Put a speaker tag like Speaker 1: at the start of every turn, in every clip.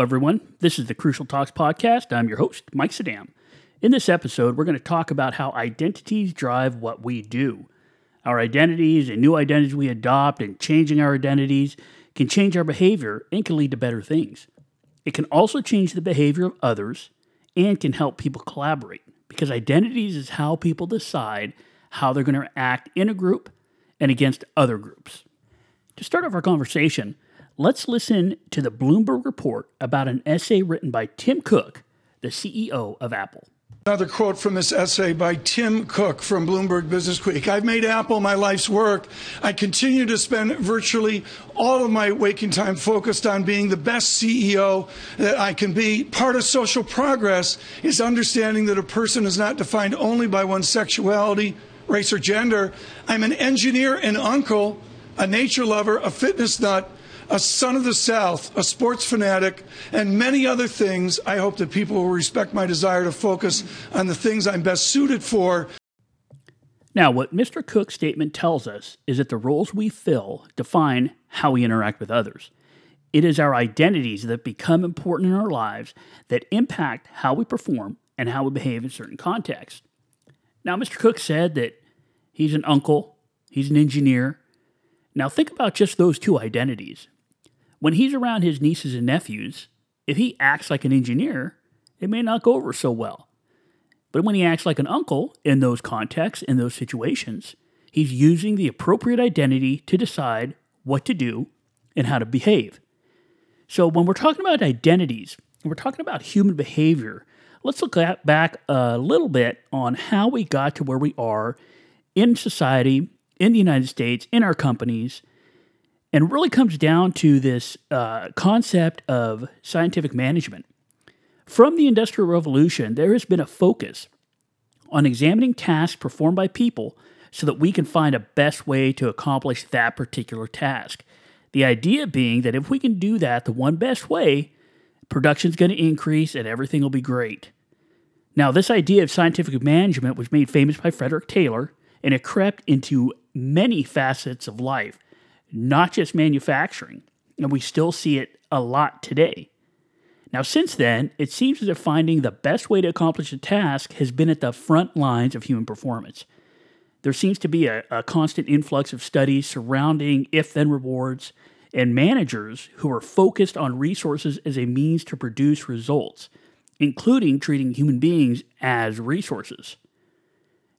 Speaker 1: Everyone. This is the Crucial Talks podcast. I'm your host, Mike Sadam. In this episode, we're going to talk about how identities drive what we do. Our identities and new identities we adopt and changing our identities can change our behavior and can lead to better things. It can also change the behavior of others and can help people collaborate because identities is how people decide how they're going to act in a group and against other groups. To start off our conversation, let's listen to the Bloomberg report about an essay written by Tim Cook, the CEO of Apple.
Speaker 2: Another quote from this essay by Tim Cook from Bloomberg Business Week. I've made Apple my life's work. I continue to spend virtually all of my waking time focused on being the best CEO that I can be. Part of social progress is understanding that a person is not defined only by one's sexuality, race, or gender. I'm an engineer and uncle, a nature lover, a fitness nut, a son of the South, a sports fanatic, and many other things, I hope that people will respect my desire to focus on the things I'm best suited for.
Speaker 1: Now, what Mr. Cook's statement tells us is that the roles we fill define how we interact with others. It is our identities that become important in our lives that impact how we perform and how we behave in certain contexts. Now, Mr. Cook said that he's an uncle, he's an engineer. Now, think about just those two identities. When he's around his nieces and nephews, if he acts like an engineer, it may not go over so well. But when he acts like an uncle in those contexts, in those situations, he's using the appropriate identity to decide what to do and how to behave. So when we're talking about identities, we're talking about human behavior, let's look at, back a little bit on how we got to where we are in society, in the United States, in our companies, and really comes down to this uh, concept of scientific management. From the Industrial Revolution, there has been a focus on examining tasks performed by people so that we can find a best way to accomplish that particular task. The idea being that if we can do that the one best way, production is going to increase and everything will be great. Now, this idea of scientific management was made famous by Frederick Taylor, and it crept into many facets of life not just manufacturing, and we still see it a lot today. Now, since then, it seems as if finding the best way to accomplish a task has been at the front lines of human performance. There seems to be a, a constant influx of studies surrounding if then rewards and managers who are focused on resources as a means to produce results, including treating human beings as resources.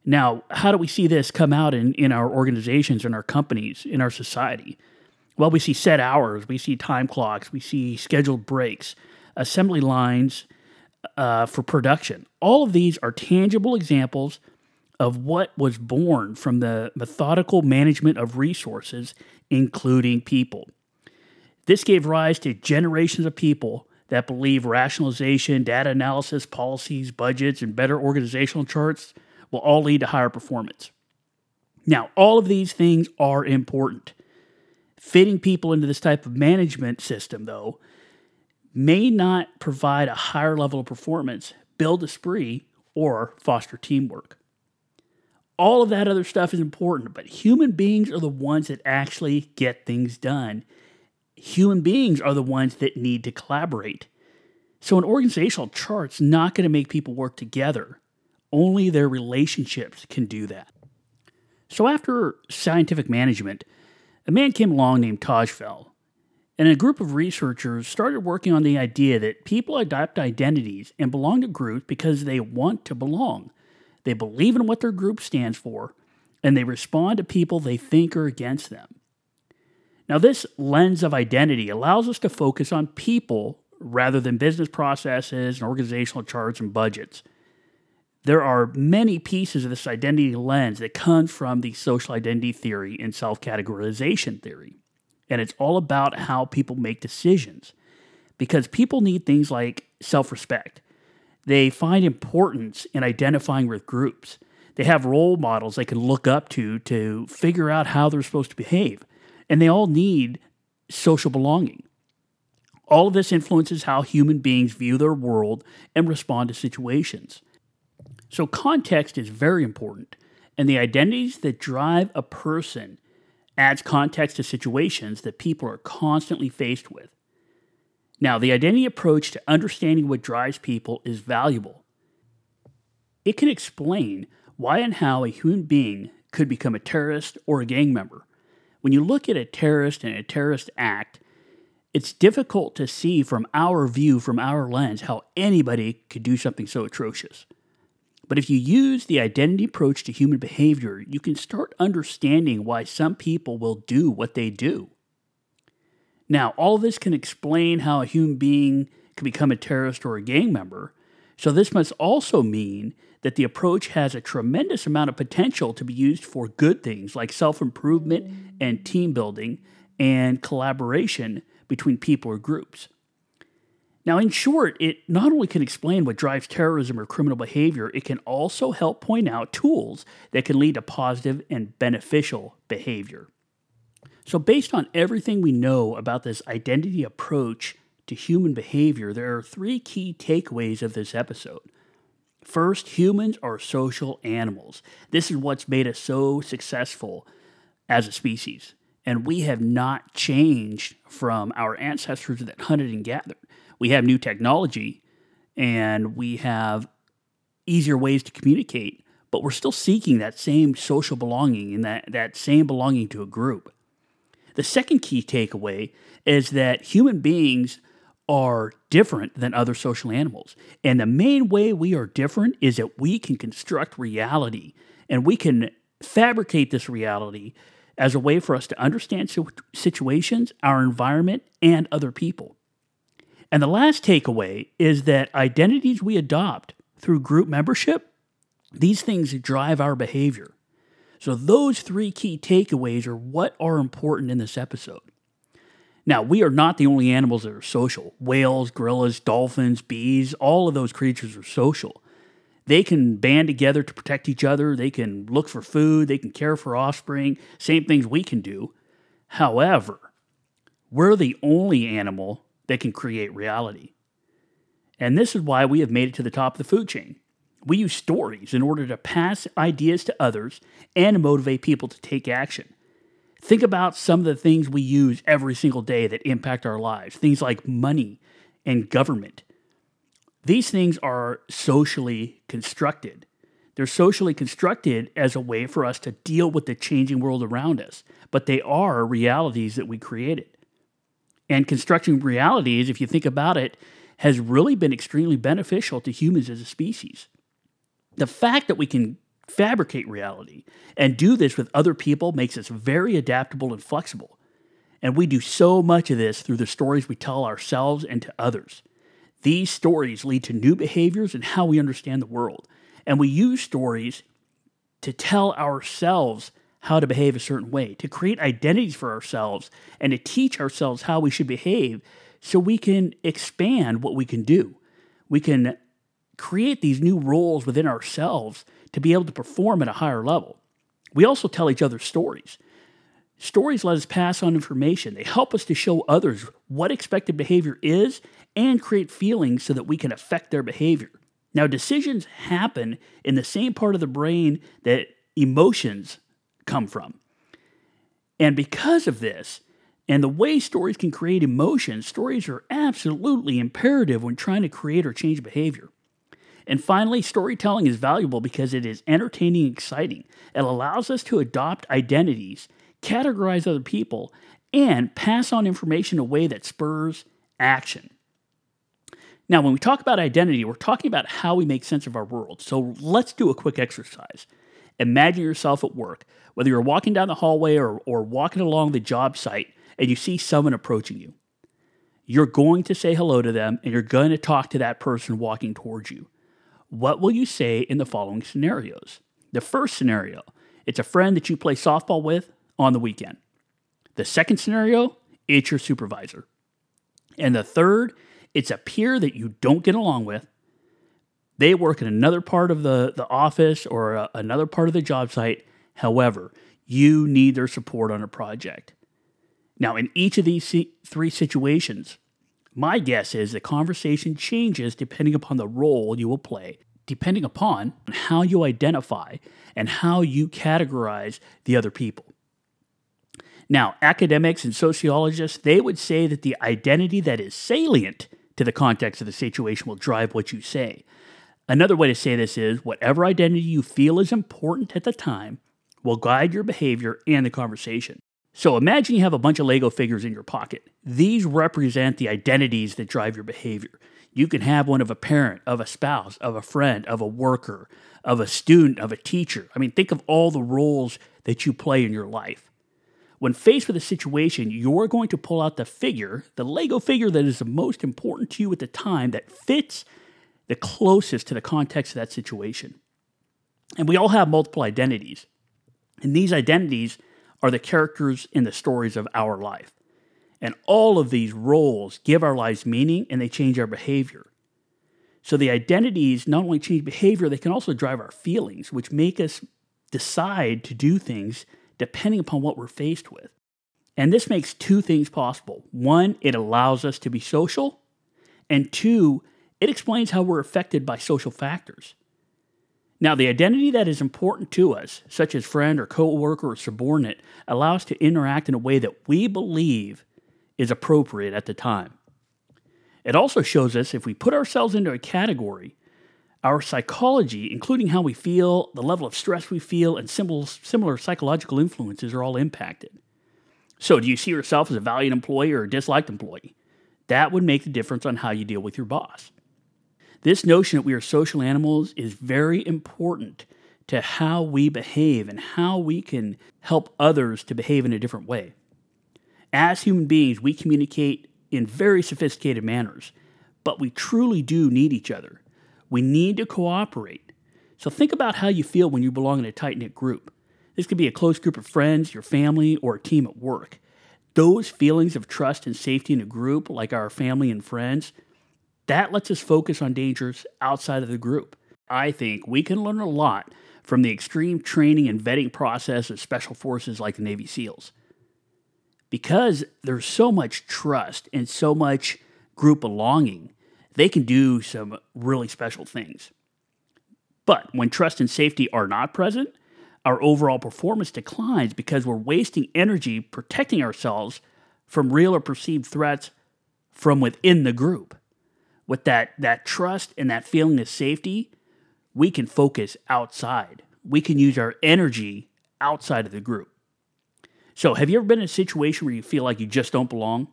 Speaker 1: Now, how do we see this come out in, in our organizations, in our companies, in our society? Well, we see set hours, we see time clocks, we see scheduled breaks, assembly lines uh, for production. All of these are tangible examples of what was born from the methodical management of resources, including people. This gave rise to generations of people that believe rationalization, data analysis, policies, budgets, and better organizational charts will all lead to higher performance. Now, all of these things are important. Fitting people into this type of management system, though, may not provide a higher level of performance, build a spree, or foster teamwork. All of that other stuff is important, but human beings are the ones that actually get things done. Human beings are the ones that need to collaborate. So, an organizational chart's not going to make people work together. Only their relationships can do that. So, after scientific management, a man came along named Tajfel, and a group of researchers started working on the idea that people adopt identities and belong to groups because they want to belong. They believe in what their group stands for, and they respond to people they think are against them. Now, this lens of identity allows us to focus on people rather than business processes and organizational charts and budgets there are many pieces of this identity lens that comes from the social identity theory and self-categorization theory. And it's all about how people make decisions. Because people need things like self-respect. They find importance in identifying with groups. They have role models they can look up to to figure out how they're supposed to behave. And they all need social belonging. All of this influences how human beings view their world and respond to situations. So, context is very important, and the identities that drive a person adds context to situations that people are constantly faced with. Now, the identity approach to understanding what drives people is valuable. It can explain why and how a human being could become a terrorist or a gang member. When you look at a terrorist and a terrorist act, it's difficult to see from our view, from our lens, how anybody could do something so atrocious. But if you use the identity approach to human behavior, you can start understanding why some people will do what they do. Now, all this can explain how a human being can become a terrorist or a gang member, so this must also mean that the approach has a tremendous amount of potential to be used for good things like self improvement and team building and collaboration between people or groups. Now, in short, it not only can explain what drives terrorism or criminal behavior, it can also help point out tools that can lead to positive and beneficial behavior. So, based on everything we know about this identity approach to human behavior, there are three key takeaways of this episode. First, humans are social animals. This is what's made us so successful as a species. And we have not changed from our ancestors that hunted and gathered we have new technology and we have easier ways to communicate, but we're still seeking that same social belonging and that, that same belonging to a group. The second key takeaway is that human beings are different than other social animals. And the main way we are different is that we can construct reality and we can fabricate this reality as a way for us to understand situations, our environment, and other people. And the last takeaway is that identities we adopt through group membership, these things drive our behavior. So, those three key takeaways are what are important in this episode. Now, we are not the only animals that are social. Whales, gorillas, dolphins, bees, all of those creatures are social. They can band together to protect each other, they can look for food, they can care for offspring, same things we can do. However, we're the only animal that can create reality. And this is why we have made it to the top of the food chain. We use stories in order to pass ideas to others and motivate people to take action. Think about some of the things we use every single day that impact our lives, things like money and government. These things are socially constructed. They're socially constructed as a way for us to deal with the changing world around us, but they are realities that we created. And constructing realities, if you think about it, has really been extremely beneficial to humans as a species. The fact that we can fabricate reality and do this with other people makes us very adaptable and flexible. And we do so much of this through the stories we tell ourselves and to others. These stories lead to new behaviors and how we understand the world. And we use stories to tell ourselves how to behave a certain way, to create identities for ourselves, and to teach ourselves how we should behave so we can expand what we can do. We can create these new roles within ourselves to be able to perform at a higher level. We also tell each other stories. Stories let us pass on information. They help us to show others what expected behavior is and create feelings so that we can affect their behavior. Now, decisions happen in the same part of the brain that emotions come from. And because of this, and the way stories can create emotion, stories are absolutely imperative when trying to create or change behavior. And finally, storytelling is valuable because it is entertaining and exciting. It allows us to adopt identities, categorize other people, and pass on information in a way that spurs action. Now, when we talk about identity, we're talking about how we make sense of our world. So let's do a quick exercise. Imagine yourself at work, whether you're walking down the hallway or, or walking along the job site and you see someone approaching you. You're going to say hello to them and you're going to talk to that person walking towards you. What will you say in the following scenarios? The first scenario, it's a friend that you play softball with on the weekend. The second scenario, it's your supervisor. And the third, it's a peer that you don't get along with they work in another part of the, the office or a, another part of the job site. However, you need their support on a project. Now, in each of these three situations, my guess is the conversation changes depending upon the role you will play, depending upon how you identify and how you categorize the other people. Now, academics and sociologists, they would say that the identity that is salient to the context of the situation will drive what you say. Another way to say this is whatever identity you feel is important at the time will guide your behavior and the conversation. So imagine you have a bunch of Lego figures in your pocket. These represent the identities that drive your behavior. You can have one of a parent, of a spouse, of a friend, of a worker, of a student, of a teacher. I mean, think of all the roles that you play in your life. When faced with a situation, you're going to pull out the figure, the Lego figure that is the most important to you at the time, that fits the closest to the context of that situation. And we all have multiple identities. And these identities are the characters in the stories of our life. And all of these roles give our lives meaning and they change our behavior. So the identities not only change behavior, they can also drive our feelings, which make us decide to do things depending upon what we're faced with. And this makes two things possible. One, it allows us to be social. And two, it explains how we're affected by social factors. Now, the identity that is important to us, such as friend or coworker or subordinate, allows us to interact in a way that we believe is appropriate at the time. It also shows us if we put ourselves into a category, our psychology, including how we feel, the level of stress we feel, and similar psychological influences are all impacted. So, do you see yourself as a valued employee or a disliked employee? That would make the difference on how you deal with your boss. This notion that we are social animals is very important to how we behave and how we can help others to behave in a different way. As human beings, we communicate in very sophisticated manners, but we truly do need each other. We need to cooperate. So think about how you feel when you belong in a tight knit group. This could be a close group of friends, your family, or a team at work. Those feelings of trust and safety in a group, like our family and friends, that lets us focus on dangers outside of the group. I think we can learn a lot from the extreme training and vetting process of special forces like the Navy SEALs. Because there's so much trust and so much group belonging, they can do some really special things. But when trust and safety are not present, our overall performance declines because we're wasting energy protecting ourselves from real or perceived threats from within the group with that that trust and that feeling of safety, we can focus outside. We can use our energy outside of the group. So, have you ever been in a situation where you feel like you just don't belong?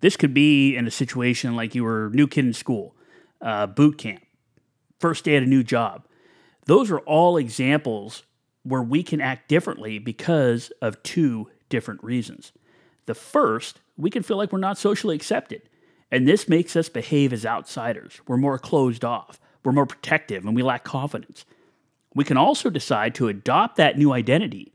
Speaker 1: This could be in a situation like you were a new kid in school, uh, boot camp, first day at a new job. Those are all examples where we can act differently because of two different reasons. The first, we can feel like we're not socially accepted. And this makes us behave as outsiders. We're more closed off, we're more protective, and we lack confidence. We can also decide to adopt that new identity.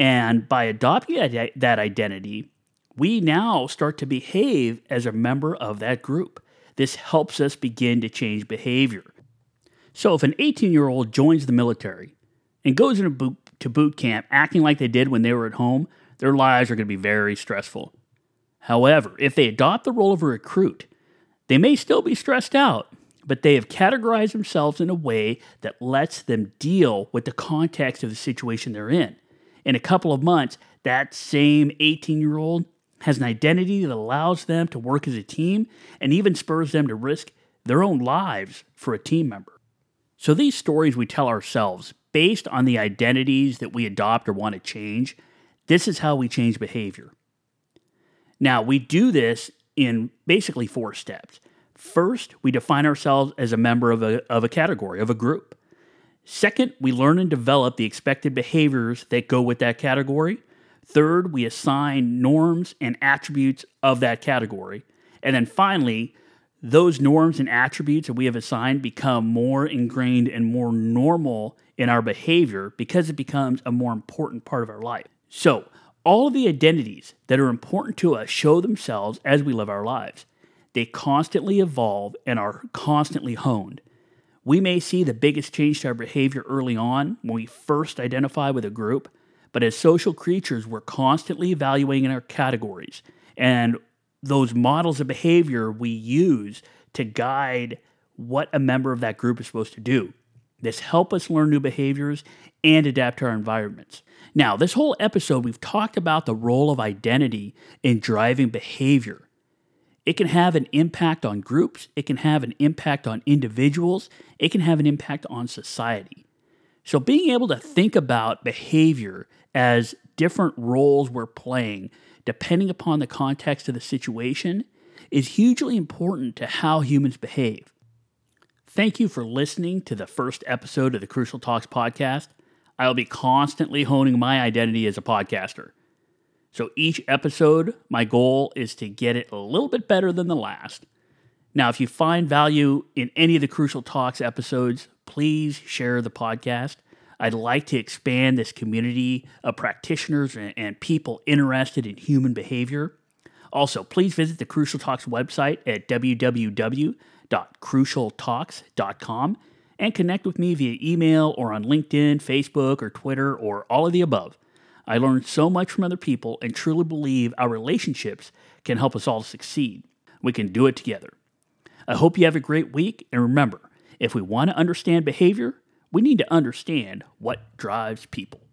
Speaker 1: And by adopting that identity, we now start to behave as a member of that group. This helps us begin to change behavior. So, if an 18 year old joins the military and goes into boot, to boot camp acting like they did when they were at home, their lives are going to be very stressful. However, if they adopt the role of a recruit, they may still be stressed out, but they have categorized themselves in a way that lets them deal with the context of the situation they're in. In a couple of months, that same 18 year old has an identity that allows them to work as a team and even spurs them to risk their own lives for a team member. So, these stories we tell ourselves based on the identities that we adopt or want to change, this is how we change behavior. Now, we do this in basically four steps. First, we define ourselves as a member of a, of a category, of a group. Second, we learn and develop the expected behaviors that go with that category. Third, we assign norms and attributes of that category. And then finally, those norms and attributes that we have assigned become more ingrained and more normal in our behavior because it becomes a more important part of our life. So, all of the identities that are important to us show themselves as we live our lives. They constantly evolve and are constantly honed. We may see the biggest change to our behavior early on when we first identify with a group, but as social creatures, we're constantly evaluating in our categories and those models of behavior we use to guide what a member of that group is supposed to do. This help us learn new behaviors and adapt to our environments. Now, this whole episode, we've talked about the role of identity in driving behavior. It can have an impact on groups, it can have an impact on individuals, it can have an impact on society. So, being able to think about behavior as different roles we're playing, depending upon the context of the situation, is hugely important to how humans behave. Thank you for listening to the first episode of the Crucial Talks podcast. I'll be constantly honing my identity as a podcaster. So each episode, my goal is to get it a little bit better than the last. Now, if you find value in any of the Crucial Talks episodes, please share the podcast. I'd like to expand this community of practitioners and people interested in human behavior. Also, please visit the Crucial Talks website at www.crucialtalks.com and connect with me via email or on LinkedIn, Facebook, or Twitter, or all of the above. I learned so much from other people and truly believe our relationships can help us all succeed. We can do it together. I hope you have a great week, and remember, if we want to understand behavior, we need to understand what drives people.